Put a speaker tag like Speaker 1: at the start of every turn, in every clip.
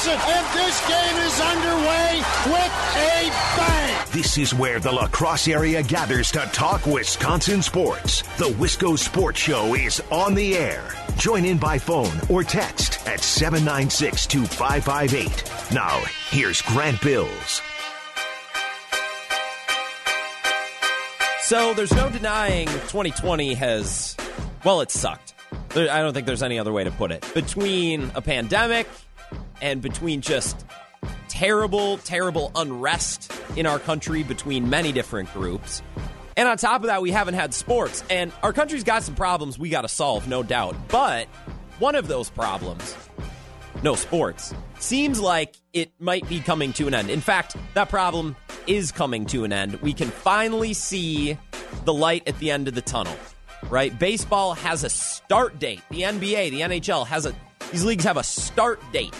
Speaker 1: hits it, and this game is underway with a bang.
Speaker 2: This is where the La Crosse area gathers to talk Wisconsin sports. The Wisco Sports Show is on the air. Join in by phone or text at 796 2558. Now, here's Grant Bills.
Speaker 3: So there's no denying 2020 has, well, it sucked. I don't think there's any other way to put it. Between a pandemic and between just terrible, terrible unrest in our country between many different groups. And on top of that, we haven't had sports. And our country's got some problems we got to solve, no doubt. But one of those problems, no sports, seems like it might be coming to an end. In fact, that problem is coming to an end. We can finally see the light at the end of the tunnel, right? Baseball has a start date. The NBA, the NHL has a, these leagues have a start date.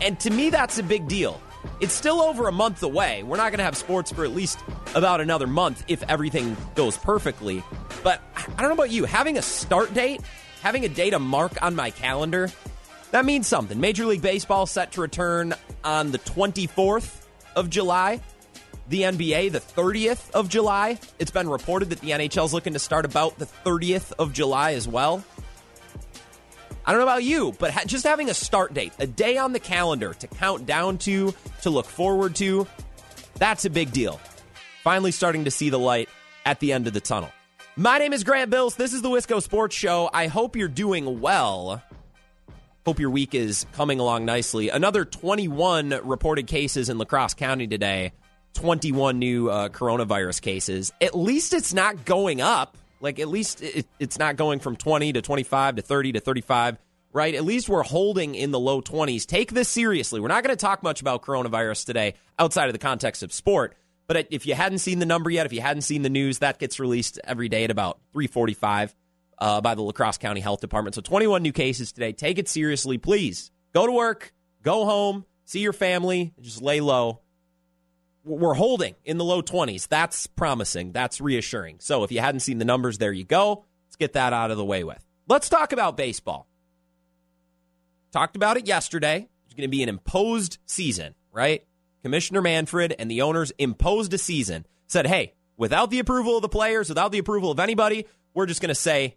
Speaker 3: And to me, that's a big deal. It's still over a month away. We're not going to have sports for at least about another month if everything goes perfectly. But I don't know about you, having a start date, having a date to mark on my calendar, that means something. Major League Baseball set to return on the 24th of July. The NBA, the 30th of July. It's been reported that the NHL is looking to start about the 30th of July as well. I don't know about you, but ha- just having a start date, a day on the calendar to count down to, to look forward to, that's a big deal. Finally starting to see the light at the end of the tunnel. My name is Grant Bills. This is the Wisco Sports Show. I hope you're doing well. Hope your week is coming along nicely. Another 21 reported cases in La Crosse County today. 21 new uh, coronavirus cases. At least it's not going up. Like, at least it, it's not going from 20 to 25 to 30 to 35, right? At least we're holding in the low 20s. Take this seriously. We're not going to talk much about coronavirus today outside of the context of sport. But if you hadn't seen the number yet, if you hadn't seen the news, that gets released every day at about 345 uh, by the La Crosse County Health Department. So 21 new cases today. Take it seriously, please. Go to work, go home, see your family, just lay low we're holding in the low 20s. That's promising. That's reassuring. So if you hadn't seen the numbers, there you go. Let's get that out of the way with. Let's talk about baseball. Talked about it yesterday. It's going to be an imposed season, right? Commissioner Manfred and the owners imposed a season. Said, hey, without the approval of the players, without the approval of anybody, we're just going to say,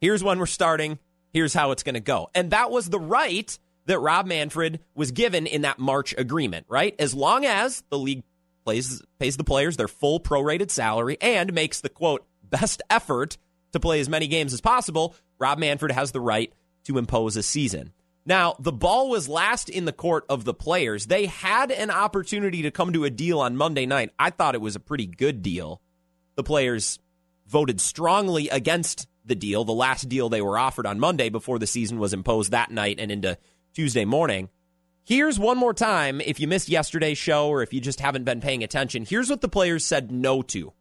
Speaker 3: here's when we're starting, here's how it's going to go. And that was the right that Rob Manfred was given in that March agreement, right? As long as the league plays, pays the players their full prorated salary and makes the quote best effort to play as many games as possible, Rob Manfred has the right to impose a season. Now, the ball was last in the court of the players. They had an opportunity to come to a deal on Monday night. I thought it was a pretty good deal. The players voted strongly against the deal, the last deal they were offered on Monday before the season was imposed that night and into Tuesday morning. Here's one more time if you missed yesterday's show or if you just haven't been paying attention. Here's what the players said no to.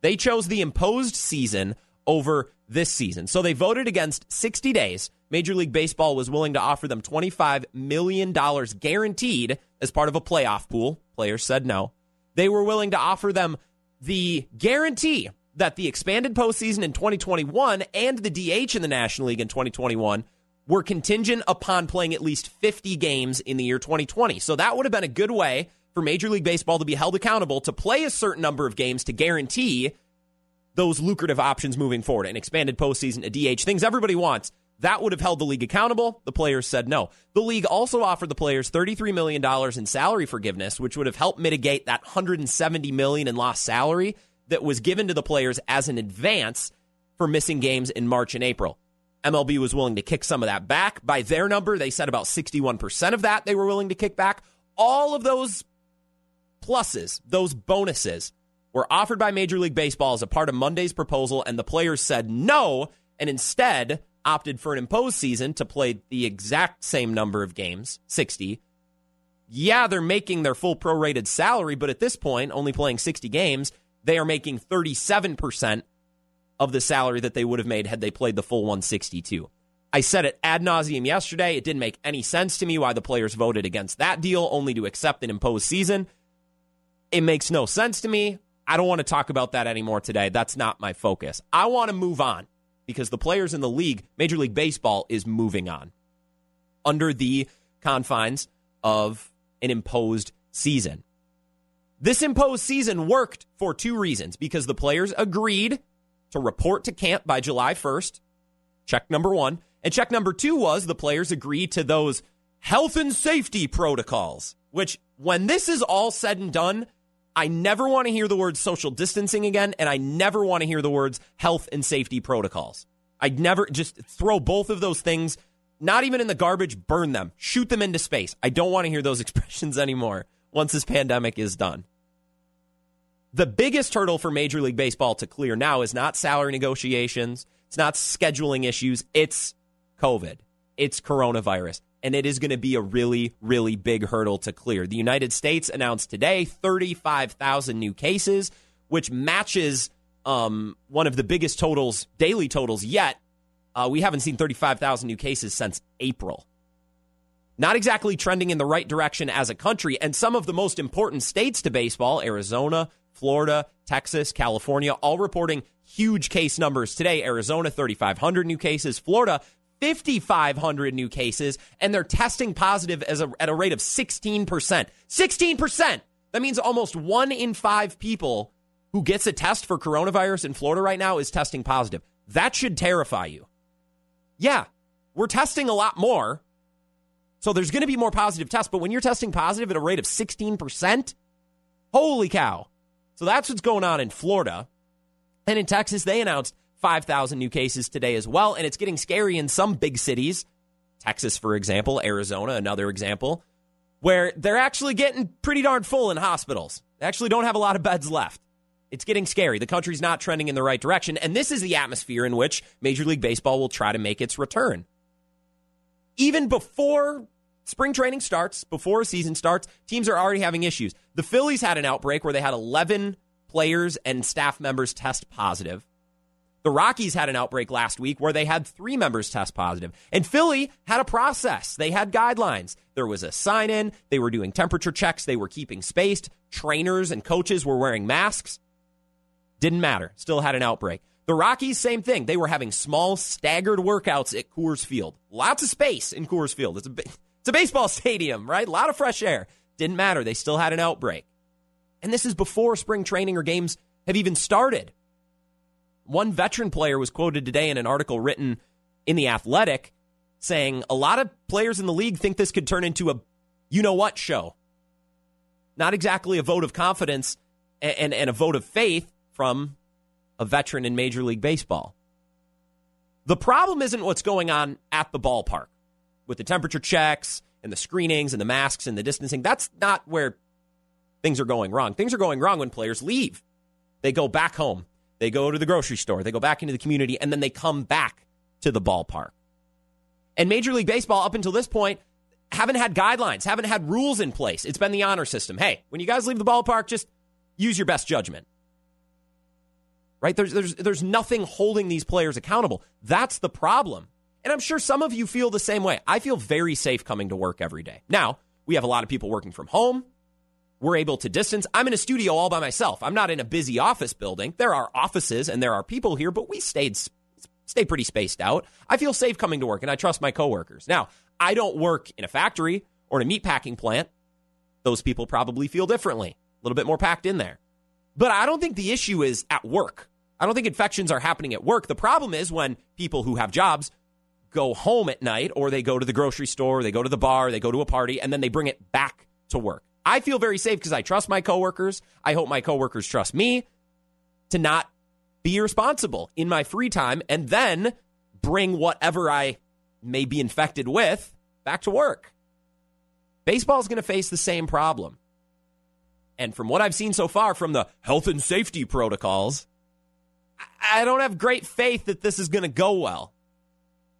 Speaker 3: They chose the imposed season over this season. So they voted against 60 days. Major League Baseball was willing to offer them $25 million guaranteed as part of a playoff pool. Players said no. They were willing to offer them the guarantee that the expanded postseason in 2021 and the DH in the National League in 2021 were contingent upon playing at least 50 games in the year 2020. So that would have been a good way for Major League Baseball to be held accountable to play a certain number of games to guarantee those lucrative options moving forward an expanded postseason, a DH, things everybody wants. That would have held the league accountable. The players said no. The league also offered the players $33 million in salary forgiveness, which would have helped mitigate that 170 million in lost salary that was given to the players as an advance for missing games in March and April. MLB was willing to kick some of that back. By their number, they said about 61% of that they were willing to kick back. All of those pluses, those bonuses, were offered by Major League Baseball as a part of Monday's proposal, and the players said no, and instead opted for an imposed season to play the exact same number of games, 60. Yeah, they're making their full prorated salary, but at this point, only playing 60 games, they are making 37% of the salary that they would have made had they played the full 162. I said it ad nauseum yesterday. It didn't make any sense to me why the players voted against that deal only to accept an imposed season. It makes no sense to me. I don't want to talk about that anymore today. That's not my focus. I want to move on because the players in the league, Major League Baseball, is moving on. Under the confines of an imposed season. This imposed season worked for two reasons because the players agreed to report to camp by July 1st. Check number one. And check number two was the players agreed to those health and safety protocols, which, when this is all said and done, I never want to hear the words social distancing again, and I never want to hear the words health and safety protocols. I'd never just throw both of those things, not even in the garbage, burn them, shoot them into space. I don't want to hear those expressions anymore once this pandemic is done. The biggest hurdle for Major League Baseball to clear now is not salary negotiations, it's not scheduling issues, it's COVID, it's coronavirus. And it is going to be a really, really big hurdle to clear. The United States announced today 35,000 new cases, which matches um, one of the biggest totals, daily totals yet. Uh, we haven't seen 35,000 new cases since April. Not exactly trending in the right direction as a country. And some of the most important states to baseball, Arizona, Florida, Texas, California, all reporting huge case numbers today. Arizona, 3,500 new cases. Florida, 5,500 new cases, and they're testing positive as a, at a rate of 16%. 16%! That means almost one in five people who gets a test for coronavirus in Florida right now is testing positive. That should terrify you. Yeah, we're testing a lot more. So there's going to be more positive tests, but when you're testing positive at a rate of 16%, holy cow. So that's what's going on in Florida. And in Texas, they announced 5,000 new cases today as well. And it's getting scary in some big cities. Texas, for example, Arizona, another example, where they're actually getting pretty darn full in hospitals. They actually don't have a lot of beds left. It's getting scary. The country's not trending in the right direction. And this is the atmosphere in which Major League Baseball will try to make its return. Even before spring training starts, before a season starts, teams are already having issues. The Phillies had an outbreak where they had 11 players and staff members test positive. The Rockies had an outbreak last week where they had three members test positive. And Philly had a process. They had guidelines. There was a sign in. They were doing temperature checks. They were keeping spaced. Trainers and coaches were wearing masks. Didn't matter. Still had an outbreak. The Rockies, same thing. They were having small, staggered workouts at Coors Field. Lots of space in Coors Field. It's a, it's a baseball stadium, right? A lot of fresh air. Didn't matter. They still had an outbreak. And this is before spring training or games have even started. One veteran player was quoted today in an article written in The Athletic saying a lot of players in the league think this could turn into a you know what show. Not exactly a vote of confidence and, and, and a vote of faith from a veteran in Major League Baseball. The problem isn't what's going on at the ballpark with the temperature checks and the screenings and the masks and the distancing. That's not where things are going wrong. Things are going wrong when players leave. They go back home they go to the grocery store, they go back into the community, and then they come back to the ballpark. And Major League Baseball, up until this point, haven't had guidelines, haven't had rules in place. It's been the honor system. Hey, when you guys leave the ballpark, just use your best judgment. Right? There's, there's, there's nothing holding these players accountable. That's the problem. And I'm sure some of you feel the same way. I feel very safe coming to work every day. Now, we have a lot of people working from home. We're able to distance. I'm in a studio all by myself. I'm not in a busy office building. There are offices and there are people here, but we stayed stay pretty spaced out. I feel safe coming to work and I trust my coworkers. Now, I don't work in a factory or in a meatpacking plant. Those people probably feel differently. A little bit more packed in there. But I don't think the issue is at work. I don't think infections are happening at work. The problem is when people who have jobs go home at night or they go to the grocery store, they go to the bar, they go to a party, and then they bring it back to work. I feel very safe because I trust my coworkers. I hope my coworkers trust me to not be irresponsible in my free time and then bring whatever I may be infected with back to work. Baseball is going to face the same problem. And from what I've seen so far from the health and safety protocols, I don't have great faith that this is going to go well.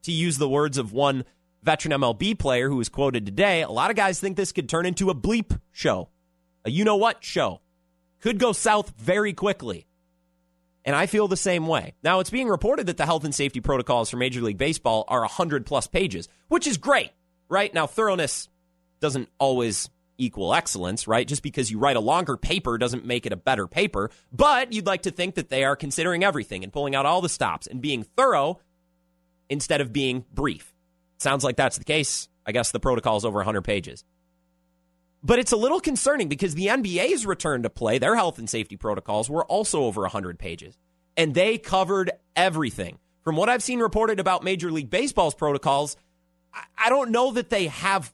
Speaker 3: To use the words of one veteran MLB player who was quoted today, a lot of guys think this could turn into a bleep show, a you know what show. Could go south very quickly. And I feel the same way. Now, it's being reported that the health and safety protocols for Major League Baseball are 100 plus pages, which is great, right? Now, thoroughness doesn't always equal excellence, right? Just because you write a longer paper doesn't make it a better paper, but you'd like to think that they are considering everything and pulling out all the stops and being thorough instead of being brief. Sounds like that's the case I guess the protocol is over 100 pages. But it's a little concerning because the NBA's return to play, their health and safety protocols were also over 100 pages. And they covered everything. From what I've seen reported about Major League Baseball's protocols, I don't know that they have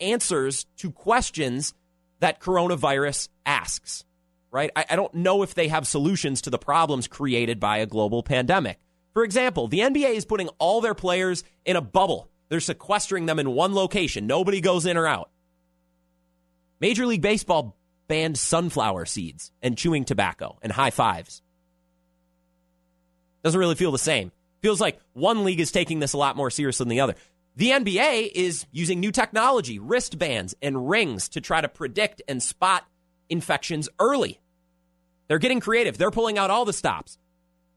Speaker 3: answers to questions that coronavirus asks, right? I, don't know if they have solutions to the problems created by a global pandemic. For example, the NBA is putting all their players in a bubble. They're sequestering them in one location. Nobody goes in or out. Major League Baseball banned sunflower seeds and chewing tobacco and high fives. Doesn't really feel the same. Feels like one league is taking this a lot more seriously than the other. The NBA is using new technology, wristbands and rings to try to predict and spot infections early. They're getting creative. They're pulling out all the stops.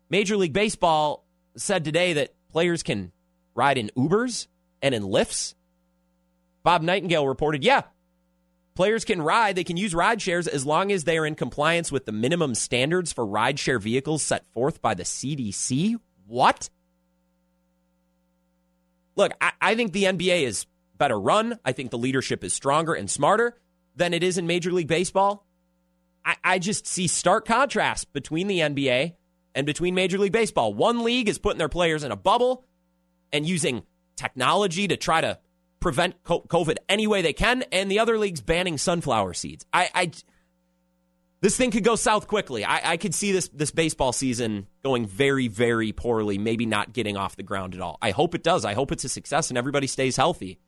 Speaker 3: Major League Baseball said today that players can ride in Ubers and in Lyfts. Bob Nightingale reported, yeah, Players can ride, they can use ride shares as long as they are in compliance with the minimum standards for ride share vehicles set forth by the CDC. What? Look, I, I think the NBA is better run. I think the leadership is stronger and smarter than it is in Major League Baseball. I, I just see stark contrast between the NBA and between Major League Baseball. One league is putting their players in a bubble and using technology to try to prevent COVID any way they can, and the other league's banning sunflower seeds. I, I this thing could go south quickly. I, I could see this this baseball season going very, very poorly, maybe not getting off the ground at all. I hope it does. I hope it's a success and everybody stays healthy.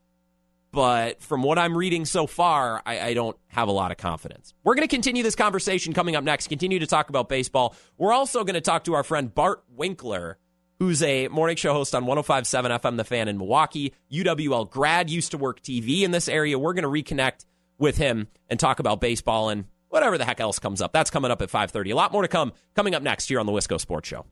Speaker 3: But from what I'm reading so far, I, I don't have a lot of confidence. We're going to continue this conversation coming up next, continue to talk about baseball. We're also going to talk to our friend Bart Winkler who's a morning show host on 1057 FM The Fan in Milwaukee. UWL grad, used to work TV in this area. We're going to reconnect with him and talk about baseball and whatever the heck else comes up. That's coming up at 5:30. A lot more to come coming up next here on the Wisco Sports Show.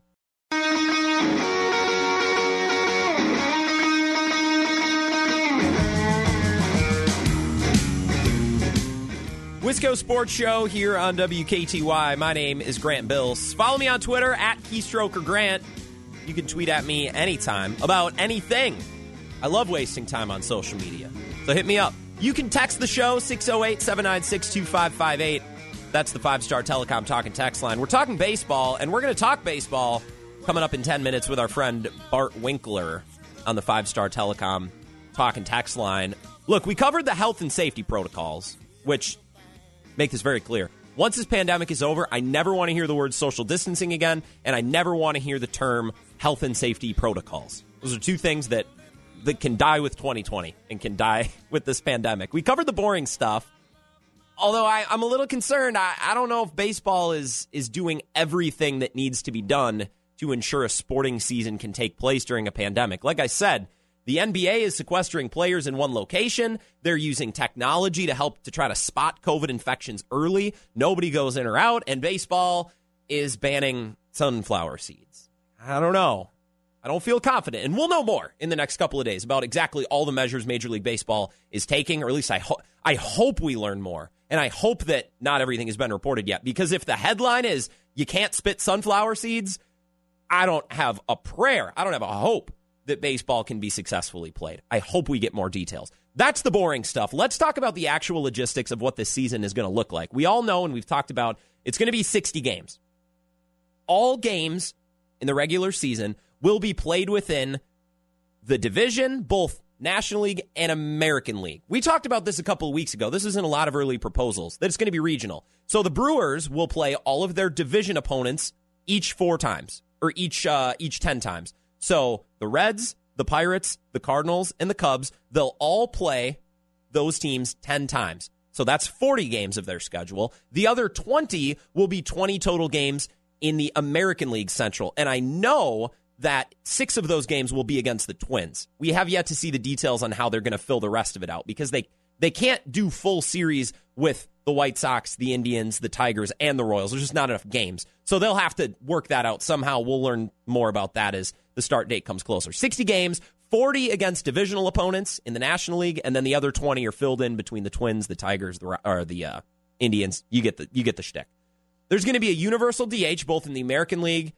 Speaker 3: Wisco Sports Show here on WKTY. My name is Grant Bills. Follow me on Twitter at Keystroker Grant. You can tweet at me anytime about anything. I love wasting time on social media. So hit me up. You can text the show 608 796 2558. That's the five star telecom talking text line. We're talking baseball, and we're going to talk baseball coming up in 10 minutes with our friend Bart Winkler on the five star telecom talking text line. Look, we covered the health and safety protocols, which make this very clear. Once this pandemic is over, I never want to hear the word social distancing again, and I never want to hear the term health and safety protocols. Those are two things that that can die with 2020 and can die with this pandemic. We covered the boring stuff. Although I, am a little concerned, I, I don't know if baseball is is doing everything that needs to be done to ensure a sporting season can take place during a pandemic. Like I said, the NBA is sequestering players in one location. They're using technology to help to try to spot COVID infections early. Nobody goes in or out, and baseball is banning sunflower seeds. I don't know. I don't feel confident. And we'll know more in the next couple of days about exactly all the measures Major League Baseball is taking, or at least I, ho- I hope we learn more. And I hope that not everything has been reported yet. Because if the headline is you can't spit sunflower seeds, I don't have a prayer. I don't have a hope that baseball can be successfully played. I hope we get more details. That's the boring stuff. Let's talk about the actual logistics of what this season is going to look like. We all know, and we've talked about, it's going to be 60 games. All games in the regular season will be played within the division, both National League and American League. We talked about this a couple of weeks ago. This is in a lot of early proposals that it's going to be regional. So the Brewers will play all of their division opponents each four times or each uh, each ten times. So the Reds, the Pirates, the Cardinals, and the Cubs they'll all play those teams ten times. So that's 40 games of their schedule. The other 20 will be 20 total games in the American League Central. And I know that six of those games will be against the Twins. We have yet to see the details on how they're going to fill the rest of it out because they they can't do full series with the White Sox, the Indians, the Tigers, and the Royals. There's just not enough games. So they'll have to work that out somehow. We'll learn more about that as the start date comes closer. 60 games, 40 against divisional opponents in the National League, and then the other 20 are filled in between the Twins, the Tigers, the, or the uh, Indians. You get the you get the shtick. There's going to be a universal DH both in the American League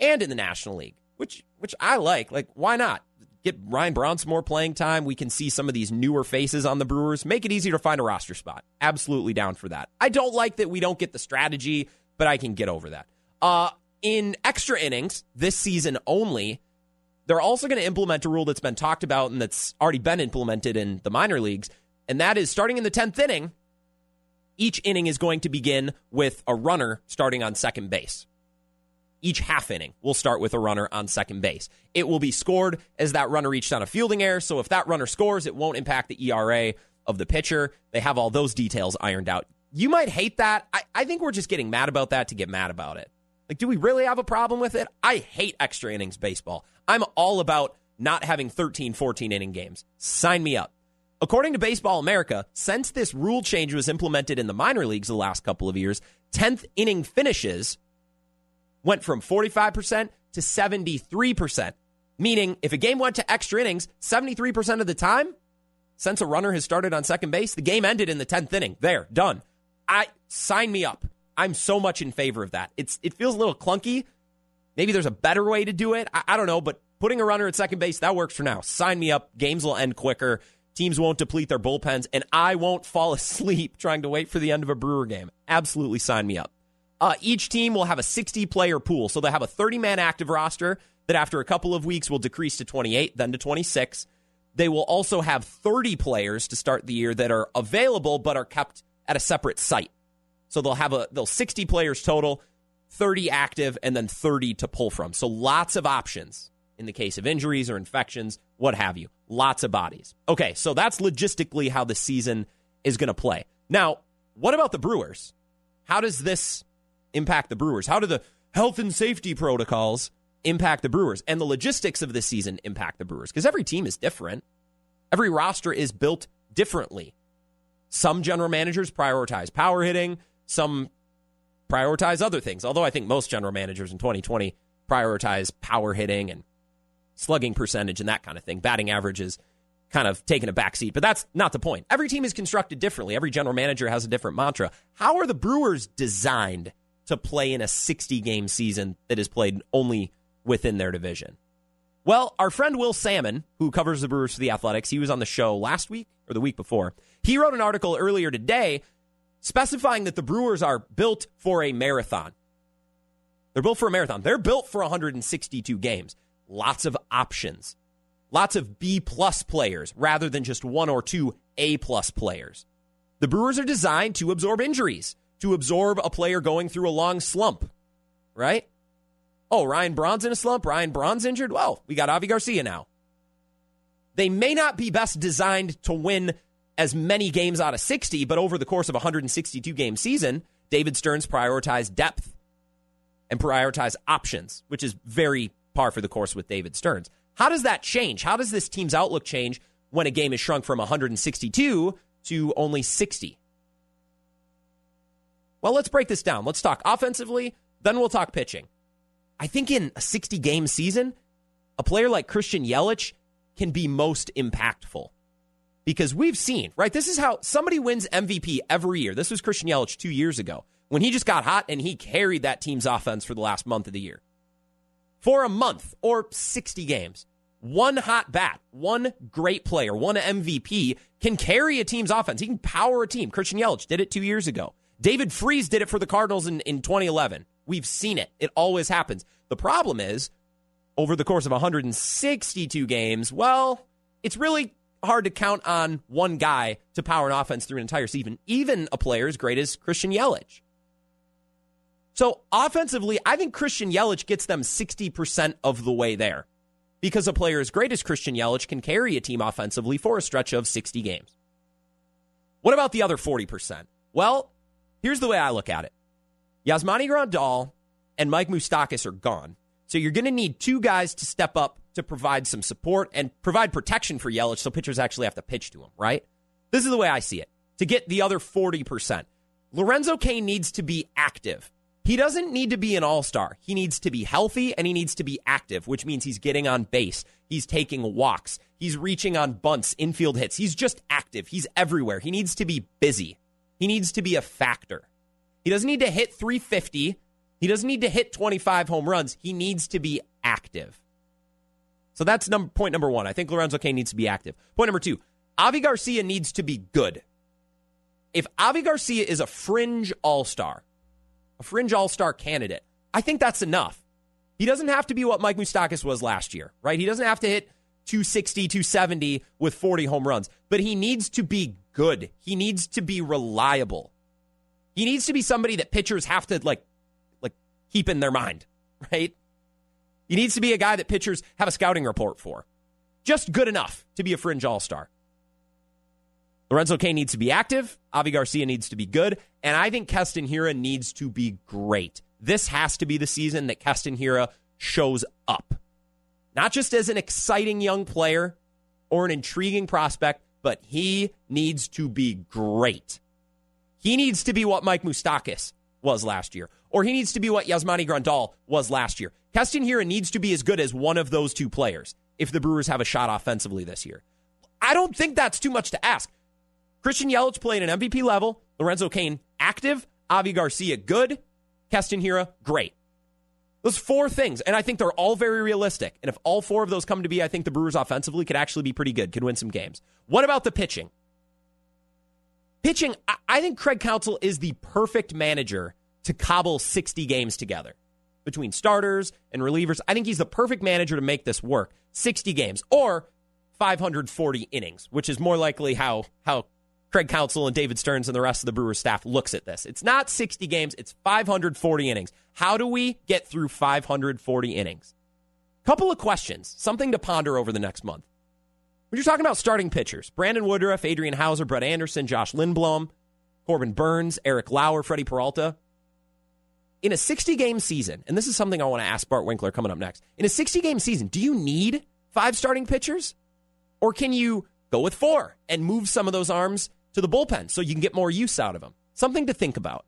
Speaker 3: and in the National League, which which I like. Like, why not? Get Ryan Braun some more playing time. We can see some of these newer faces on the Brewers. Make it easier to find a roster spot. Absolutely down for that. I don't like that we don't get the strategy, but I can get over that. Uh, in extra innings this season only, they're also going to implement a rule that's been talked about and that's already been implemented in the minor leagues, and that is starting in the 10th inning, each inning is going to begin with a runner starting on second base. Each half inning will start with a runner on second base. It will be scored as that runner reached on a fielding error. So if that runner scores, it won't impact the ERA of the pitcher. They have all those details ironed out. You might hate that. I, I think we're just getting mad about that to get mad about it. Like, do we really have a problem with it? I hate extra innings baseball. I'm all about not having 13, 14 inning games. Sign me up. According to Baseball America, since this rule change was implemented in the minor leagues the last couple of years, 10th inning finishes went from 45% to 73%. Meaning, if a game went to extra innings 73% of the time, since a runner has started on second base, the game ended in the 10th inning. There, done. I sign me up. I'm so much in favor of that. It's it feels a little clunky. Maybe there's a better way to do it. I, I don't know, but putting a runner at second base that works for now. Sign me up. Games will end quicker. Teams won't deplete their bullpens, and I won't fall asleep trying to wait for the end of a Brewer game. Absolutely sign me up. Uh, each team will have a 60 player pool. So they'll have a 30 man active roster that after a couple of weeks will decrease to 28, then to 26. They will also have 30 players to start the year that are available but are kept at a separate site. So they'll have a they'll 60 players total, 30 active and then 30 to pull from. So lots of options in the case of injuries or infections, what have you. Lots of bodies. Okay, so that's logistically how the season is going to play. Now, what about the Brewers? How does this impact the Brewers? How do the health and safety protocols impact the Brewers and the logistics of this season impact the Brewers? Because every team is different. Every roster is built differently. Some general managers prioritize power hitting, some prioritize other things. Although I think most general managers in 2020 prioritize power hitting and slugging percentage and that kind of thing. Batting averages kind of taking a backseat, but that's not the point. Every team is constructed differently. Every general manager has a different mantra. How are the Brewers designed to play in a 60 game season that is played only within their division? Well, our friend Will Sammon, who covers the Brewers for the Athletics, he was on the show last week or the week before. He wrote an article earlier today specifying that the Brewers are built for a marathon. They're built for a marathon. They're built for 162 games. Lots of options. Lots of B plus players rather than just one or two A plus players. The Brewers are designed to absorb injuries, to absorb a player going through a long slump, right? Oh, Ryan Braun's in a slump. Ryan Braun's injured. Well, we got Avi Garcia now. They may not be best designed to win as many games out of 60, but over the course of a 162 game season, David Stearns prioritized depth and prioritized options, which is very par for the course with David Stearns. How does that change? How does this team's outlook change when a game is shrunk from 162 to only 60? Well, let's break this down. Let's talk offensively, then we'll talk pitching. I think in a 60 game season, a player like Christian Yelich can be most impactful because we've seen, right? This is how somebody wins MVP every year. This was Christian Yelich two years ago when he just got hot and he carried that team's offense for the last month of the year. For a month or 60 games, one hot bat, one great player, one MVP can carry a team's offense. He can power a team. Christian Yelich did it two years ago. David Freese did it for the Cardinals in, in 2011. We've seen it. It always happens. The problem is, over the course of 162 games, well, it's really hard to count on one guy to power an offense through an entire season, even a player as great as Christian Yelich. So offensively, I think Christian Yelich gets them 60% of the way there because a player as great as Christian Yelich can carry a team offensively for a stretch of 60 games. What about the other 40%? Well, here's the way I look at it. Yasmani Grandal and Mike Moustakas are gone. So you're going to need two guys to step up to provide some support and provide protection for Yelich so pitchers actually have to pitch to him, right? This is the way I see it. To get the other 40%, Lorenzo Cain needs to be active. He doesn't need to be an all star. He needs to be healthy and he needs to be active, which means he's getting on base. He's taking walks. He's reaching on bunts, infield hits. He's just active. He's everywhere. He needs to be busy. He needs to be a factor. He doesn't need to hit 350. He doesn't need to hit 25 home runs. He needs to be active. So that's number point number one. I think Lorenzo Cain needs to be active. Point number two, Avi Garcia needs to be good. If Avi Garcia is a fringe all star, a fringe all star candidate, I think that's enough. He doesn't have to be what Mike Moustakas was last year, right? He doesn't have to hit 260, 270 with 40 home runs, but he needs to be good. He needs to be reliable. He needs to be somebody that pitchers have to like like keep in their mind, right? He needs to be a guy that pitchers have a scouting report for. Just good enough to be a fringe all-star. Lorenzo Cain needs to be active. Avi Garcia needs to be good. And I think Keston Hiura needs to be great. This has to be the season that Keston Hiura shows up. Not just as an exciting young player or an intriguing prospect, but he needs to be great. He needs to be what Mike Moustakas was last year, or he needs to be what Yasmani Grandal was last year. Keston Hiura needs to be as good as one of those two players if the Brewers have a shot offensively this year. I don't think that's too much to ask. Christian Yelich playing an MVP level, Lorenzo Cain active, Avi Garcia good, Keston Hiura great. Those four things, and I think they're all very realistic. And if all four of those come to be, I think the Brewers offensively could actually be pretty good, could win some games. What about the pitching? Pitching, I think Craig Counsell is the perfect manager to cobble 60 games together between starters and relievers. I think he's the perfect manager to make this work. 60 games or 540 innings, which is more likely how how Craig Counsell and David Stearns and the rest of the Brewers staff looks at this. It's not 60 games, it's 540 innings. How do we get through 540 innings? Couple of questions, something to ponder over the next month. When you're talking about starting pitchers, Brandon Woodruff, Adrian Houser, Brett Anderson, Josh Lindblom, Corbin Burnes, Eric Lauer, Freddy Peralta. In a 60 game season, and this is something I want to ask Bart Winkler coming up next. In a 60 game season, do you need five starting pitchers? Or can you go with four and move some of those arms to the bullpen so you can get more use out of them? Something to think about.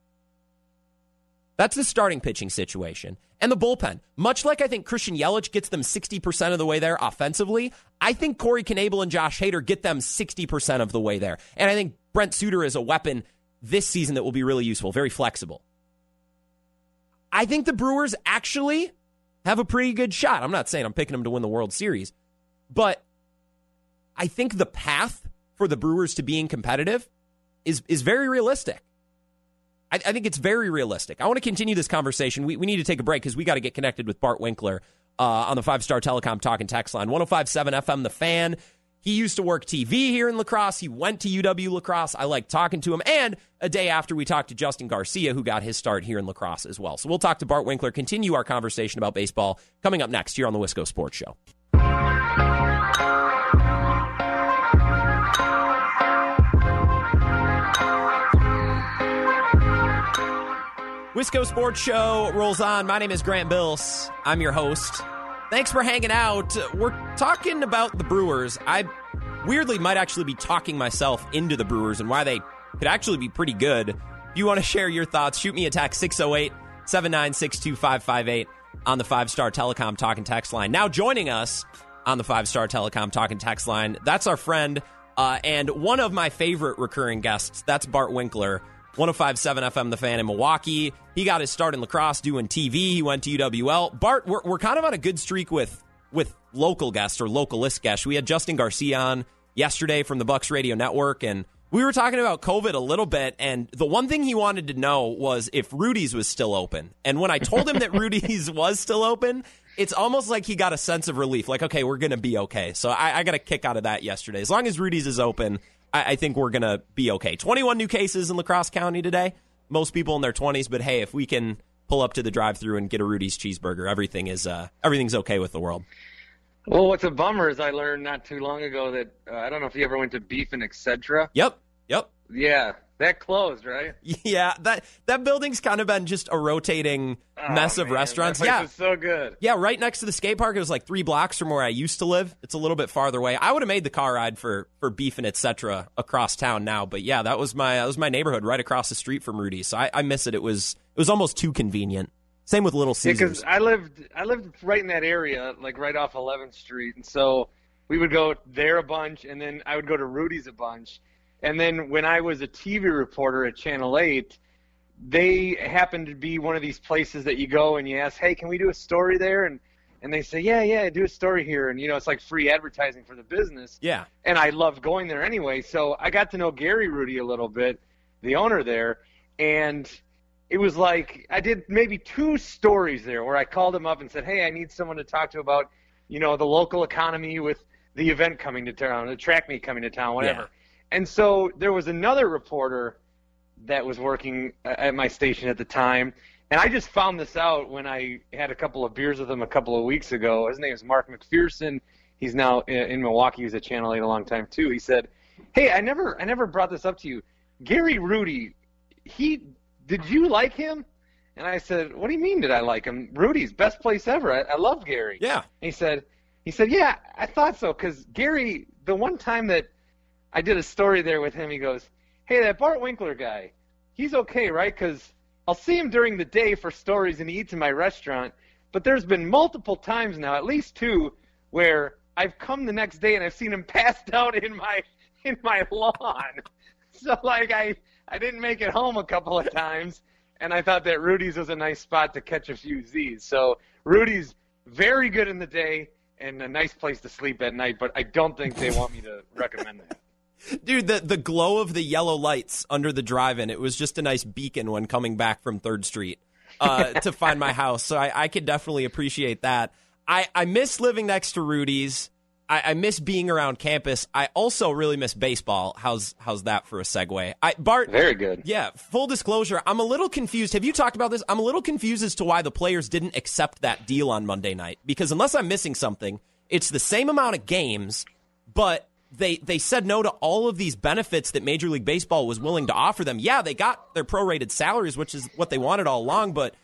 Speaker 3: That's the starting pitching situation. And the bullpen, much like I think Christian Yelich gets them 60% of the way there offensively, I think Corey Knebel and Josh Hader get them 60% of the way there. And I think Brent Suter is a weapon this season that will be really useful, very flexible. I think the Brewers actually have a pretty good shot. I'm not saying I'm picking them to win the World Series, but I think the path for the Brewers to being competitive is is very realistic. I, I think it's very realistic. I want to continue this conversation. We, we need to take a break because we got to get connected with Bart Winkler uh, on the five star telecom talking text line 1057 FM, the fan. He used to work TV here in La Crosse. He went to UW La Crosse. I like talking to him. And a day after, we talked to Justin Garcia, who got his start here in La Crosse as well. So we'll talk to Bart Winkler, continue our conversation about baseball coming up next here on the Wisco Sports Show. Wisco Sports Show rolls on. My name is Grant Bills. I'm your host. Thanks for hanging out. We're talking about the Brewers. I weirdly might actually be talking myself into the Brewers and why they could actually be pretty good. If you want to share your thoughts, shoot me a text 608 796 2558 on the five star telecom talking text line. Now joining us on the five star telecom talking text line, that's our friend uh, and one of my favorite recurring guests. That's Bart Winkler 1057 FM The Fan in Milwaukee. He got his start in La Crosse doing TV. He went to UWL. Bart, we're, we're kind of on a good streak with with local guests or localist guests. We had Justin Garcia on yesterday from the Bucks Radio Network, and we were talking about COVID a little bit. And the one thing he wanted to know was if Rudy's was still open. And when I told him that Rudy's was still open, it's almost like he got a sense of relief. Like, okay, we're going to be okay. So I, I got a kick out of that yesterday. As long as Rudy's is open, I, I think we're going to be okay. 21 new cases in La Crosse County today. Most people in their 20s, but hey, if we can pull up to the drive-through and get a Rudy's cheeseburger, everything is uh, everything's okay with the world.
Speaker 4: Well, what's a bummer is I learned not too long ago that uh, I don't know if you ever went to Beef and Etc.
Speaker 3: Yep, yep.
Speaker 4: Yeah, that closed, right?
Speaker 3: Yeah, that that building's kind of been just a rotating oh, mess of
Speaker 4: man,
Speaker 3: restaurants.
Speaker 4: That
Speaker 3: yeah,
Speaker 4: is so good.
Speaker 3: Yeah, right next to the skate park. It was like three blocks from where I used to live. It's a little bit farther away. I would have made the car ride for for beef and etc. across town now, but yeah, that was my that was my neighborhood right across the street from Rudy's. So I, I miss it. It was it was almost too convenient. Same with Little Caesars.
Speaker 4: Because I lived I lived right in that area, like right off 11th Street, and so we would go there a bunch, and then I would go to Rudy's a bunch and then when I was a TV reporter at Channel 8, they happened to be one of these places that you go and you ask, "Hey, can we do a story there?" and and they say, yeah, yeah, do a story here, and you know, it's like free advertising for the business.
Speaker 3: Yeah.
Speaker 4: And I loved going there anyway, so I got to know Gary Rudy a little bit, the owner there, and it was like I did maybe two stories there where I called him up and said, hey, I need someone to talk to about, you know, the local economy with the event coming to town, the track meet coming to town, whatever.
Speaker 3: Yeah.
Speaker 4: And so there was another reporter that was working uh, at my station at the time. And I just found this out when I had a couple of beers with him a couple of weeks ago. His name is Mark McPherson. He's now uh, in Milwaukee. He's at Channel 8 a long time too. He said, "Hey, I never, I never brought this up to you. Gary Rudy, he, did you like him?" And I said, "What do you mean? Did I like him? Rudy's best place ever. I, I love Gary."
Speaker 3: Yeah.
Speaker 4: And he said, he said, "Yeah, I thought so." Because Gary, the one time that I did a story there with him, he goes, "Hey, that Bart Winkler guy, he's okay, right? Because I'll see him during the day for stories, and he eats in my restaurant. But there's been multiple times now, at least two, where I've come the next day and I've seen him passed out in my in my lawn. So like I I didn't make it home a couple of times, and I thought that Rudy's was a nice spot to catch a few Z's. So Rudy's very good in the day and a nice place to sleep at night, but I don't think they want me to recommend that.
Speaker 3: Dude, the, the glow of the yellow lights under the drive in, it was just a nice beacon when coming back from 3rd Street uh, to find my house. So I, I could definitely appreciate that. I, I miss living next to Rudy's. I, I miss being around campus. I also really miss baseball. How's how's that for a segue? I Bart
Speaker 4: Very good.
Speaker 3: Yeah, full disclosure, I'm a little confused. Have you talked about this? I'm a little confused as to why the players didn't accept that deal on Monday night. Because unless I'm missing something, it's the same amount of games, but they they said no to all of these benefits that Major League Baseball was willing to offer them. Yeah, they got their prorated salaries, which is what they wanted all along, but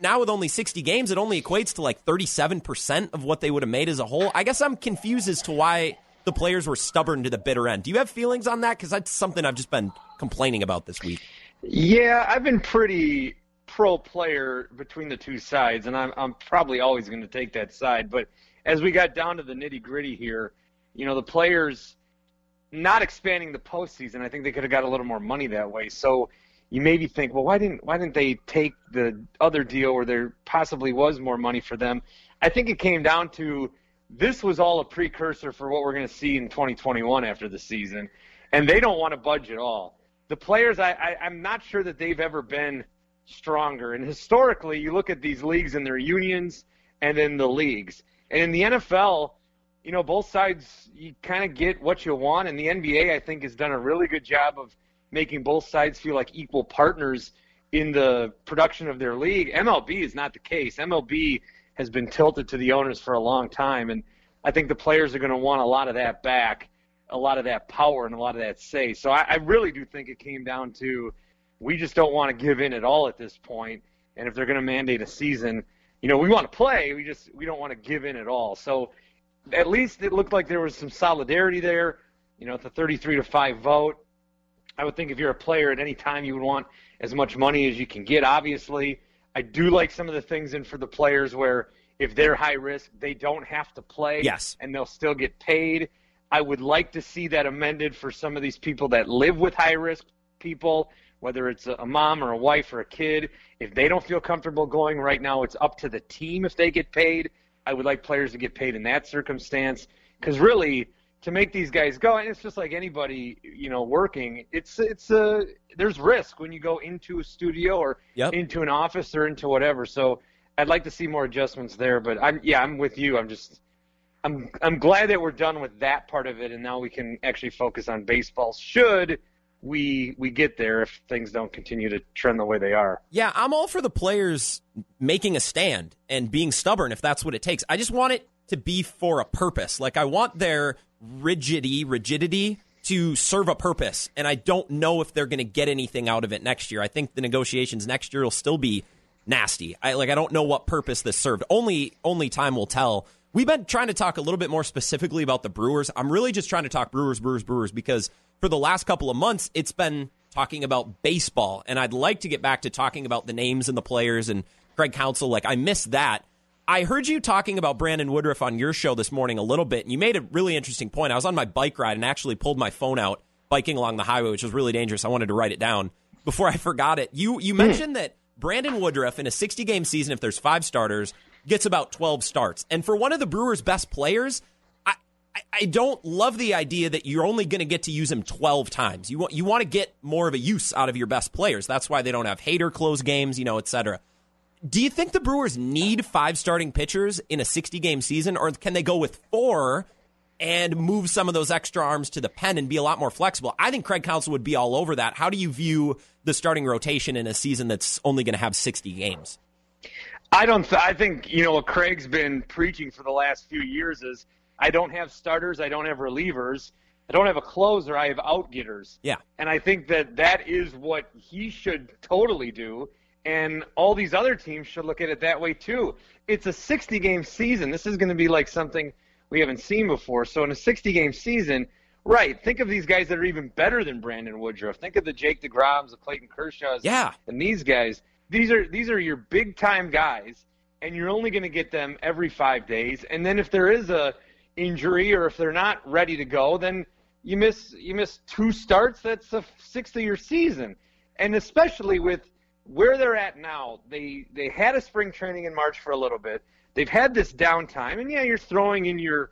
Speaker 3: now with only 60 games, it only equates to like 37% of what they would have made as a whole. I guess I'm confused as to why the players were stubborn to the bitter end. Do you have feelings on that? Because that's something I've just been complaining about this week.
Speaker 4: Yeah, I've been pretty pro player between the two sides, and I'm I'm probably always going to take that side. But as we got down to the nitty gritty here, you know, the players not expanding the postseason, I think they could have got a little more money that way. So you maybe think, well, why didn't why didn't they take the other deal where there possibly was more money for them? I think it came down to this was all a precursor for what we're going to see in 2021 after the season, and they don't want to budge at all. The players, I, I I'm not sure that they've ever been stronger. And historically, you look at these leagues and their unions, and then the leagues, and in the NFL you know, both sides, you kind of get what you want. And the NBA, I think, has done a really good job of making both sides feel like equal partners in the production of their league. MLB is not the case. MLB has been tilted to the owners for a long time. And I think the players are going to want a lot of that back, a lot of that power, and a lot of that say. So I, I really do think it came down to we just don't want to give in at all at this point. And if they're going to mandate a season, you know, we want to play. We just we don't want to give in at all. So at least it looked like there was some solidarity there. You know, it's a 33 to 5 vote. I would think if you're a player at any time, you would want as much money as you can get, obviously. I do like some of the things in for the players where if they're high risk, they don't have to play.
Speaker 3: Yes.
Speaker 4: And they'll still get paid. I would like to see that amended for some of these people that live with high risk people, whether it's a mom or a wife or a kid. If they don't feel comfortable going right now, it's up to the team if they get paid. I would like players to get paid in that circumstance because really to make these guys go, and it's just like anybody you know working. It's it's a there's risk when you go into a studio or
Speaker 3: Yep.
Speaker 4: into an office or into whatever. So I'd like to see more adjustments there. But I'm yeah I'm with you. I'm just I'm I'm glad that we're done with that part of it, and now we can actually focus on baseball. Should we we get there if things don't continue to trend the way they are?
Speaker 3: Yeah, I'm all for the players making a stand and being stubborn if that's what it takes. I just want it to be for a purpose. Like I want their rigidity, rigidity to serve a purpose, and I don't know if they're going to get anything out of it next year. I think the negotiations next year will still be nasty. I like I don't know what purpose this served. Only only time will tell. We've been trying to talk a little bit more specifically about the Brewers. I'm really just trying to talk Brewers, Brewers, Brewers because for the last couple of months it's been talking about baseball, and I'd like to get back to talking about the names and the players and Craig Counsell. Like I miss that. I heard you talking about Brandon Woodruff on your show this morning a little bit, and you made a really interesting point. I was on my bike ride and actually pulled my phone out biking along the highway, which was really dangerous. I wanted to write it down before I forgot it. You you hmm. mentioned that Brandon Woodruff in a 60 game season, if there's five starters, gets about 12 starts. And for one of the Brewers' best players, I, don't love the idea that you're only going to get to use him 12 times. You want you want to get more of a use out of your best players. That's why they don't have Hader close games, you know, et cetera. Do you think the Brewers need five starting pitchers in a 60 game season, or can they go with four and move some of those extra arms to the pen and be a lot more flexible? I think Craig Counsell would be all over that. How do you view the starting rotation in a season that's only going to have 60 games?
Speaker 4: I don't. Th- I think you know what Craig's been preaching for the last few years is I don't have starters, I don't have relievers, I don't have a closer, I have outgetters.
Speaker 3: Yeah,
Speaker 4: and I think that that is what he should totally do and all these other teams should look at it that way too. It's a 60 game season. This is going to be like something we haven't seen before. So in a 60 game season, right? Think of these guys that are even better than Brandon Woodruff. Think of the Jake Degroms, the Clayton Kershaws,
Speaker 3: yeah,
Speaker 4: and these guys. These are these are your big time guys, and you're only going to get them every five days. And then if there is a injury or if they're not ready to go, then you miss you miss two starts. That's the sixth of your season, and especially with where they're at now, they they had a spring training in March for a little bit. They've had this downtime, and yeah, you're throwing in your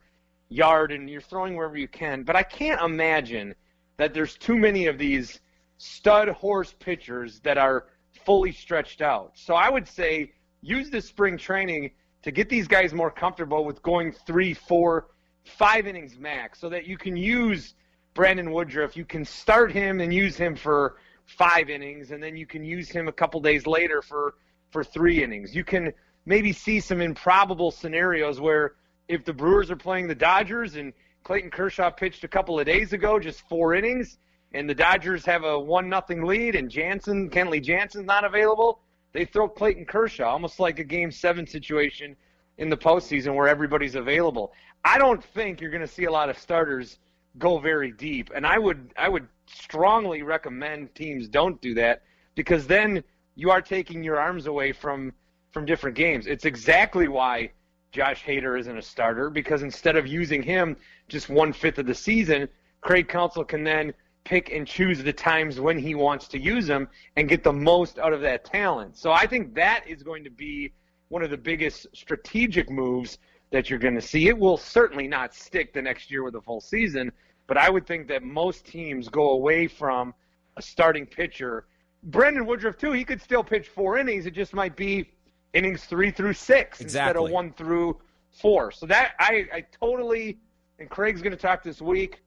Speaker 4: yard and you're throwing wherever you can. But I can't imagine that there's too many of these stud horse pitchers that are fully stretched out. So I would say use this spring training to get these guys more comfortable with going three, four, five innings max, so that you can use Brandon Woodruff. You can start him and use him for five innings, and then you can use him a couple days later for for three innings. You can maybe see some improbable scenarios where if the Brewers are playing the Dodgers and Clayton Kershaw pitched a couple of days ago, just four innings, and the Dodgers have a one nothing lead, and Jansen, Kenley Jansen's not available, they throw Clayton Kershaw, almost like a Game Seven situation in the postseason where everybody's available. I don't think you're going to see a lot of starters go very deep, and I would I would strongly recommend teams don't do that because then you are taking your arms away from from different games. It's exactly why Josh Hader isn't a starter because instead of using him just one fifth of the season, Craig Counsell can then pick and choose the times when he wants to use them and get the most out of that talent. So I think that is going to be one of the biggest strategic moves that you're going to see. It will certainly not stick the next year with a full season, but I would think that most teams go away from a starting pitcher. Brandon Woodruff too. He could still pitch four innings. It just might be innings three through six
Speaker 3: exactly.
Speaker 4: instead of one through four. So that I, I totally and Craig's going to talk this week,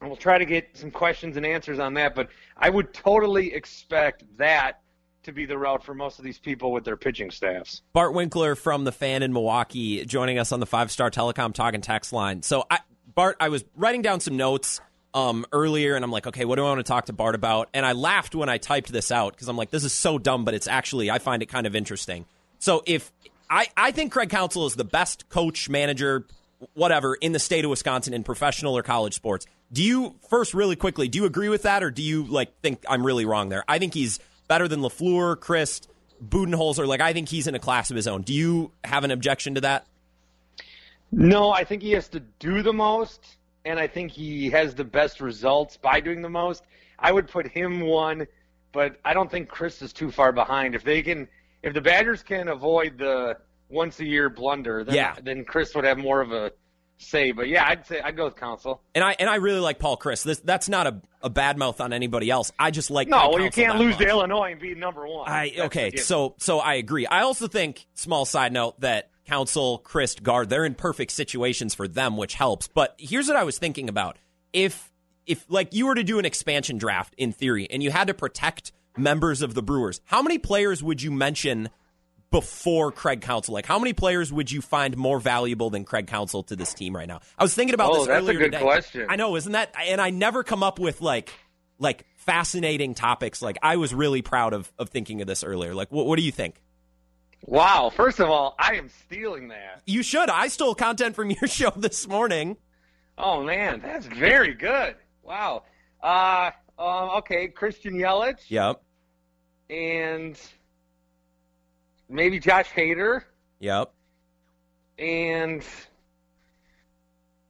Speaker 4: and we'll try to get some questions and answers on that. But I would totally expect that to be the route for most of these people with their pitching staffs.
Speaker 3: Bart Winkler from the fan in Milwaukee joining us on the five star telecom talk and text line. So I, Bart, I was writing down some notes um, earlier, and I'm like, okay, what do I want to talk to Bart about? And I laughed when I typed this out because I'm like, this is so dumb, but it's actually I find it kind of interesting. So if I, I think Craig Counsell is the best coach, manager, whatever in the state of Wisconsin in professional or college sports. Do you first really quickly, do you agree with that or do you like think I'm really wrong there? I think he's better than LaFleur, Chryst, Budenholzer. Like I think he's in a class of his own. Do you have an objection to that?
Speaker 4: No, I think he has to do the most, and I think he has the best results by doing the most. I would put him one, but I don't think Chryst is too far behind. If they can, if the Badgers can avoid the once a year blunder, then,
Speaker 3: yeah.
Speaker 4: then Chryst would have more of a say. But yeah, I'd say I'd go with Counsell.
Speaker 3: And I and I really like Paul Chryst. This that's not a, a bad mouth on anybody else. I just like
Speaker 4: no. Well, you can't lose
Speaker 3: much.
Speaker 4: to Illinois and be number one.
Speaker 3: I
Speaker 4: That's
Speaker 3: okay, so so I agree. I also think small side note that Counsell, Chryst, Gard, they're in perfect situations for them, which helps. But here's what I was thinking about: if if like you were to do an expansion draft in theory, and you had to protect members of the Brewers, how many players would you mention before Craig Counsell? Like, how many players would you find more valuable than Craig Counsell to this team right now? I was thinking about
Speaker 4: Oh,
Speaker 3: this
Speaker 4: that's a
Speaker 3: earlier
Speaker 4: good
Speaker 3: today.
Speaker 4: question.
Speaker 3: I know, isn't that? And I never come up with like like fascinating topics. Like, I was really proud of of thinking of this earlier. Like, what, what do you think?
Speaker 4: Wow. First of all, I am stealing that.
Speaker 3: You should. I stole content from your show this morning.
Speaker 4: Oh man, that's very good. Wow. Uh, um, okay, Christian Yelich
Speaker 3: Yep.
Speaker 4: and maybe Josh Hader
Speaker 3: Yep.
Speaker 4: and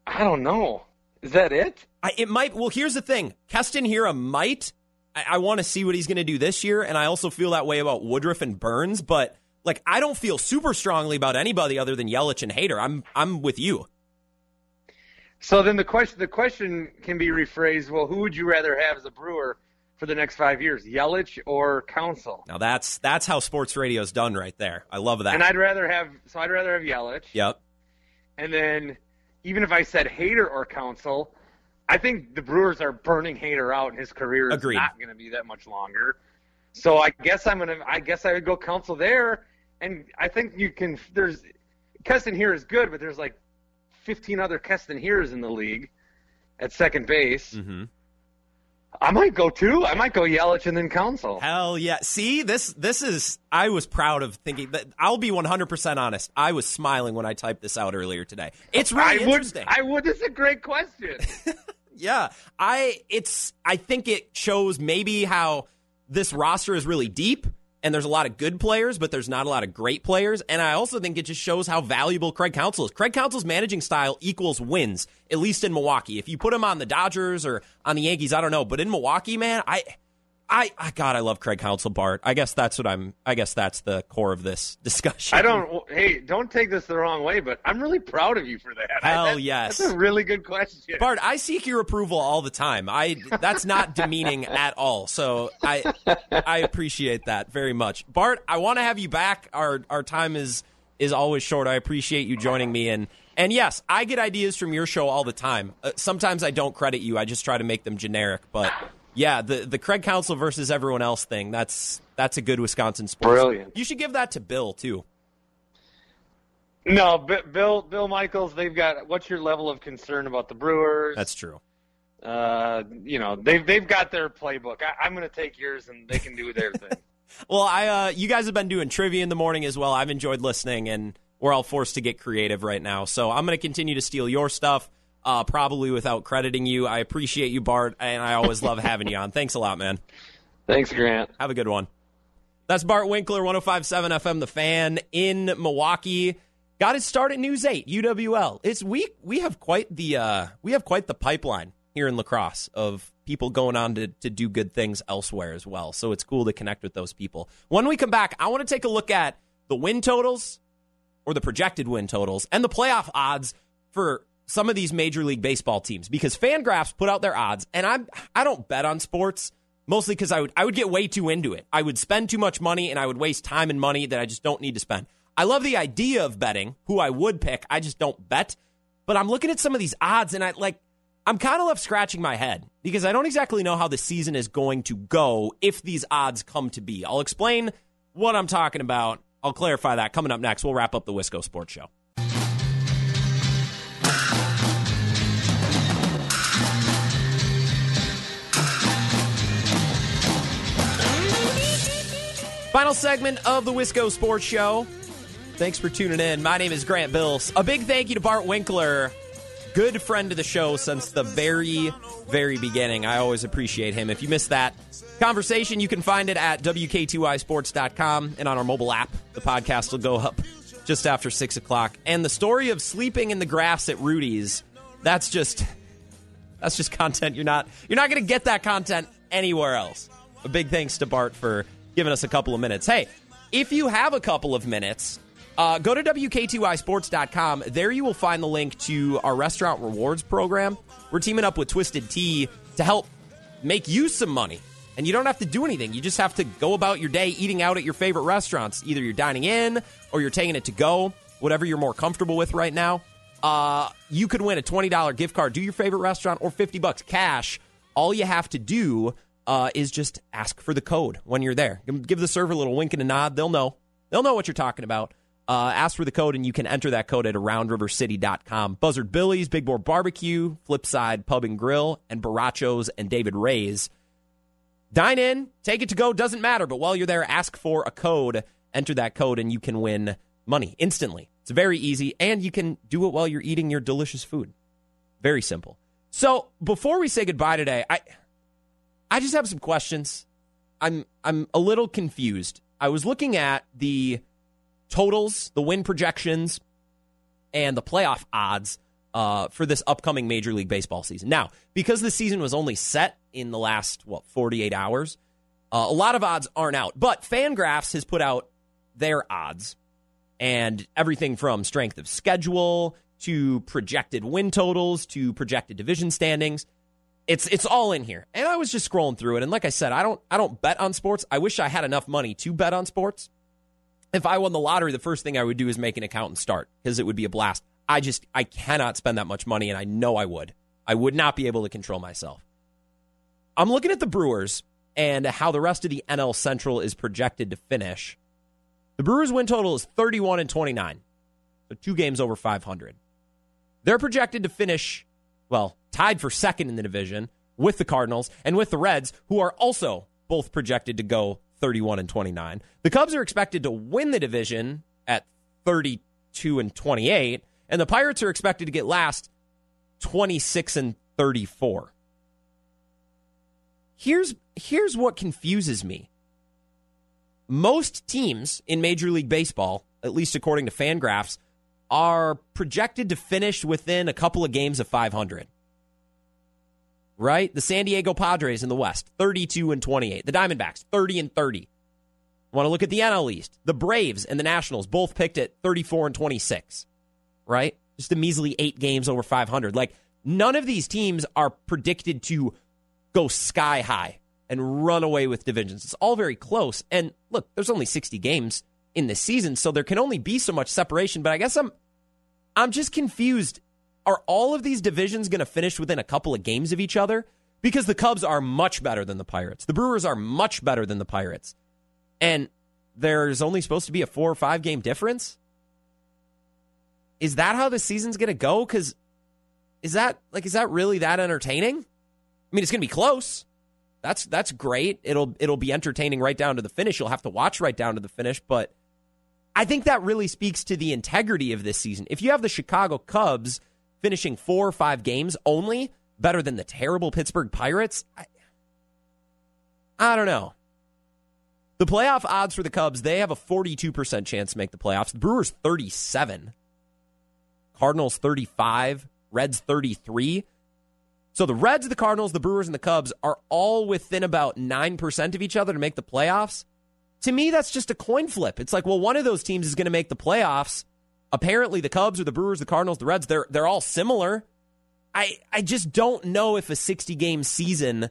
Speaker 4: I don't know. Is that it?
Speaker 3: I, it might. Well, here's the thing. Keston Hiura might. I, I want to see what he's going to do this year, and I also feel that way about Woodruff and Burnes. But like I don't feel super strongly about anybody other than Yelich and Hader. I'm I'm with you.
Speaker 4: So then the question the question can be rephrased. Well, who would you rather have as a Brewer for the next five years, Yelich or Counsell.
Speaker 3: Now that's that's how sports radio is done right there. I love that.
Speaker 4: And I'd rather have so I'd rather have Yelich.
Speaker 3: Yep.
Speaker 4: And then even if I said Hader or Counsell, I think the Brewers are burning Hader out, and his career is
Speaker 3: Agreed.
Speaker 4: not going to be that much longer. So I guess I'm gonna. I guess I would go Council there, and I think you can. There's Keston Hiura is good, but there's like 15 other Keston Hiuras in the league at second base.
Speaker 3: Mm-hmm.
Speaker 4: I might go too. I might go Yelich and then Counsell.
Speaker 3: Hell yeah! See, this this is. I was proud of thinking that. I'll be 100 percent honest. I was smiling when I typed this out earlier today. It's really
Speaker 4: I would.
Speaker 3: interesting.
Speaker 4: I would. This is a great question.
Speaker 3: Yeah, I it's I think it shows maybe how this roster is really deep and there's a lot of good players, but there's not a lot of great players. And I also think it just shows how valuable Craig Counsell is. Craig Counsell's managing style equals wins, at least in Milwaukee. If you put him on the Dodgers or on the Yankees, I don't know, but in Milwaukee, man, I I, I God, I love Craig Counsell, Bart. I guess that's what I'm. I guess that's the core of this discussion.
Speaker 4: I don't. Hey, don't take this the wrong way, but I'm really proud of you for that.
Speaker 3: Hell
Speaker 4: I, that,
Speaker 3: yes.
Speaker 4: That's a really good question.
Speaker 3: Bart, I seek your approval all the time. I that's not demeaning at all. So I I appreciate that very much. Bart, I want to have you back. Our our time is is always short. I appreciate you joining me and and yes, I get ideas from your show all the time. Uh, sometimes I don't credit you. I just try to make them generic, but yeah, the the Craig Counsell versus everyone else thing. That's that's a good Wisconsin sports.
Speaker 4: Brilliant.
Speaker 3: You should give that to Bill too.
Speaker 4: No, B- Bill Bill Michaels. They've got. What's your level of concern about the Brewers?
Speaker 3: That's true.
Speaker 4: Uh, you know, they've they've got their playbook. I, I'm going to take yours, and they can do their thing.
Speaker 3: Well, I uh, you guys have been doing trivia in the morning as well. I've enjoyed listening, and we're all forced to get creative right now. So I'm going to continue to steal your stuff, uh, probably without crediting you. I appreciate you, Bart, and I always love having you on. Thanks a lot, man.
Speaker 4: Thanks, Grant.
Speaker 3: Have a good one. That's Bart Winkler, 1057 FM, The Fan in Milwaukee. Got his start at News 8, UWL. It's we we have quite the uh, we have quite the pipeline here in La Crosse of people going on to, to do good things elsewhere as well. So it's cool to connect with those people. When we come back, I want to take a look at the win totals or the projected win totals and the playoff odds for some of these Major League Baseball teams because Fangraphs put out their odds, and I'm I don't bet on sports mostly because I would I would get way too into it. I would spend too much money and I would waste time and money that I just don't need to spend. I love the idea of betting, who I would pick. I just don't bet. But I'm looking at some of these odds and I like I'm kind of left scratching my head because I don't exactly know how the season is going to go if these odds come to be. I'll explain what I'm talking about. I'll clarify that coming up next. We'll wrap up the Wisco Sports Show. Final segment of the Wisco Sports Show. Thanks for tuning in. My name is Grant Bills. A big thank you to Bart Winkler, good friend of the show since the very, very beginning. I always appreciate him. If you missed that conversation, you can find it at WK2iSports.com and on our mobile app. The podcast will go up just after 6 o'clock. And the story of sleeping in the grass at Rudy's, that's just. That's just content you're not you're not going to get that content anywhere else. A big thanks to Bart for giving us a couple of minutes. Hey, if you have a couple of minutes, uh, go to WK2iSports.com. There you will find the link to our restaurant rewards program. We're teaming up with Twisted Tea to help make you some money. And you don't have to do anything. You just have to go about your day eating out at your favorite restaurants. Either you're dining in or you're taking it to go, whatever you're more comfortable with right now. Uh, you could win a $20 gift card to your favorite restaurant or 50 bucks cash. All you have to do uh, is just ask for the code when you're there. Give the server a little wink and a nod. They'll know. They'll know what you're talking about. Uh, ask for the code, and you can enter that code at aroundrivercity.com. Buzzard Billy's, Big Boar Barbecue, Flipside Pub and Grill, and Barachos and David Ray's. Dine in, take it to go, doesn't matter. But while you're there, ask for a code, enter that code, and you can win money instantly. It's very easy, and you can do it while you're eating your delicious food. Very simple. So before we say goodbye today, I I just have some questions. I'm I'm a little confused. I was looking at the totals, the win projections, and the playoff odds uh, for this upcoming Major League Baseball season. Now, because the season was only set in the last what 48 hours, uh, a lot of odds aren't out. But Fangraphs has put out their odds and everything from strength of schedule to projected win totals to projected division standings. It's it's all in here. And I was just scrolling through it and like I said, I don't I don't bet on sports. I wish I had enough money to bet on sports. If I won the lottery, the first thing I would do is make an account and start because it would be a blast. I just I cannot spend that much money and I know I would. I would not be able to control myself. I'm looking at the Brewers and how the rest of the NL Central is projected to finish. The Brewers win total is 31 and 29. So two games over 500. They're projected to finish, well, tied for second in the division with the Cardinals and with the Reds, who are also both projected to go 31 and 29. The Cubs are expected to win the division at 32 and 28, and the Pirates are expected to get last 26 and 34. Here's here's what confuses me. Most teams in Major League Baseball, at least according to Fangraphs, are projected to finish within a couple of games of 500. Right? The San Diego Padres in the West, 32 and 28. The Diamondbacks, 30 and 30. Want to look at the NL East? The Braves and the Nationals both picked at 34 and 26. Right? Just a measly 8 games over 500. Like none of these teams are predicted to go sky high and run away with divisions. It's all very close. And look, there's only 60 games in the season, so there can only be so much separation. But I guess I'm I'm just confused. Are all of these divisions going to finish within a couple of games of each other? Because the Cubs are much better than the Pirates. The Brewers are much better than the Pirates. And there's only supposed to be a four or five game difference? Is that how the season's going to go? Because is that like is that really that entertaining? I mean, it's going to be close. That's that's great. It'll it'll be entertaining right down to the finish. You'll have to watch right down to the finish, but I think that really speaks to the integrity of this season. If you have the Chicago Cubs finishing four or five games only better than the terrible Pittsburgh Pirates, I, I don't know. The playoff odds for the Cubs, they have a 42% chance to make the playoffs. The Brewers 37. Cardinals 35, Reds 33. So the Reds, the Cardinals, the Brewers, and the Cubs are all within about 9% of each other to make the playoffs to me, that's just a coin flip. It's like, well, one of those teams is going to make the playoffs. Apparently, the Cubs or the Brewers, the Cardinals, the Reds, they're they're all similar. I I just don't know if a 60 game season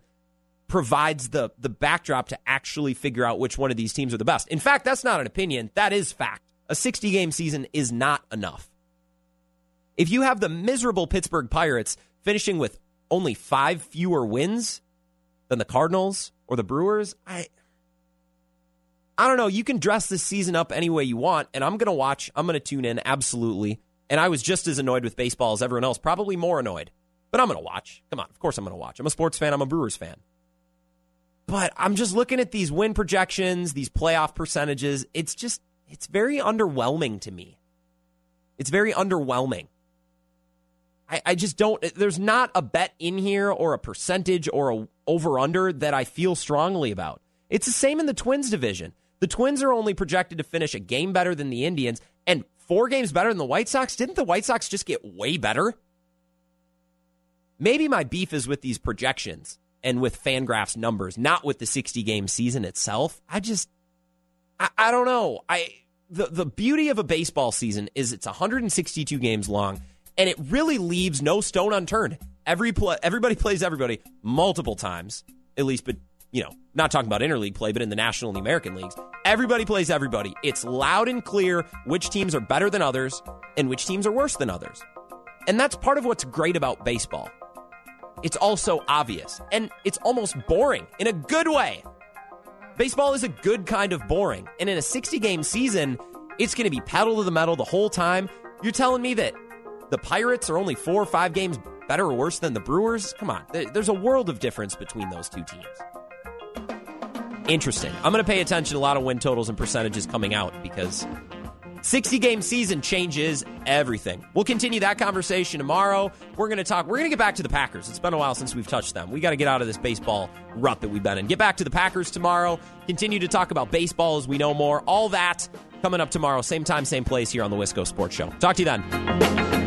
Speaker 3: provides the the backdrop to actually figure out which one of these teams are the best. In fact, that's not an opinion. That is fact. A 60 game season is not enough. If you have the miserable Pittsburgh Pirates finishing with only 5 fewer wins than the Cardinals or the Brewers, I I don't know. You can dress this season up any way you want, and I'm going to watch. I'm going to tune in, absolutely. And I was just as annoyed with baseball as everyone else, probably more annoyed. But I'm going to watch. Come on, of course I'm going to watch. I'm a sports fan, I'm a Brewers fan. But I'm just looking at these win projections, these playoff percentages. It's just, it's very underwhelming to me. It's very underwhelming. I, I just don't, there's not a bet in here or a percentage or a over under that I feel strongly about. It's the same in the Twins division. The Twins are only projected to finish a game better than the Indians and four games better than the White Sox. Didn't the White Sox just get way better? Maybe my beef is with these projections and with Fangraphs numbers, not with the 60 game season itself. I just, I, I don't know. I the the beauty of a baseball season is it's 162 games long, and it really leaves no stone unturned. Every play, everybody plays everybody multiple times, at least, but you know, not talking about interleague play, but in the National and the American leagues, everybody plays everybody. It's loud and clear which teams are better than others and which teams are worse than others. And that's part of what's great about baseball. It's also obvious and it's almost boring in a good way. Baseball is a good kind of boring. And in a 60 game season, it's going to be pedal to the metal the whole time. You're telling me that the Pirates are only four or five games better or worse than the Brewers? Come on. There's a world of difference between those two teams interesting. I'm going to pay attention to a lot of win totals and percentages coming out because 60 game season changes everything. We'll continue that conversation tomorrow. We're going to talk, we're going to get back to the Packers. It's been a while since we've touched them. We got to get out of this baseball rut that we've been in. Get back to the Packers tomorrow. Continue to talk about baseball as we know more. All that coming up tomorrow, same time, same place here on the Wisco Sports Show. Talk to you then.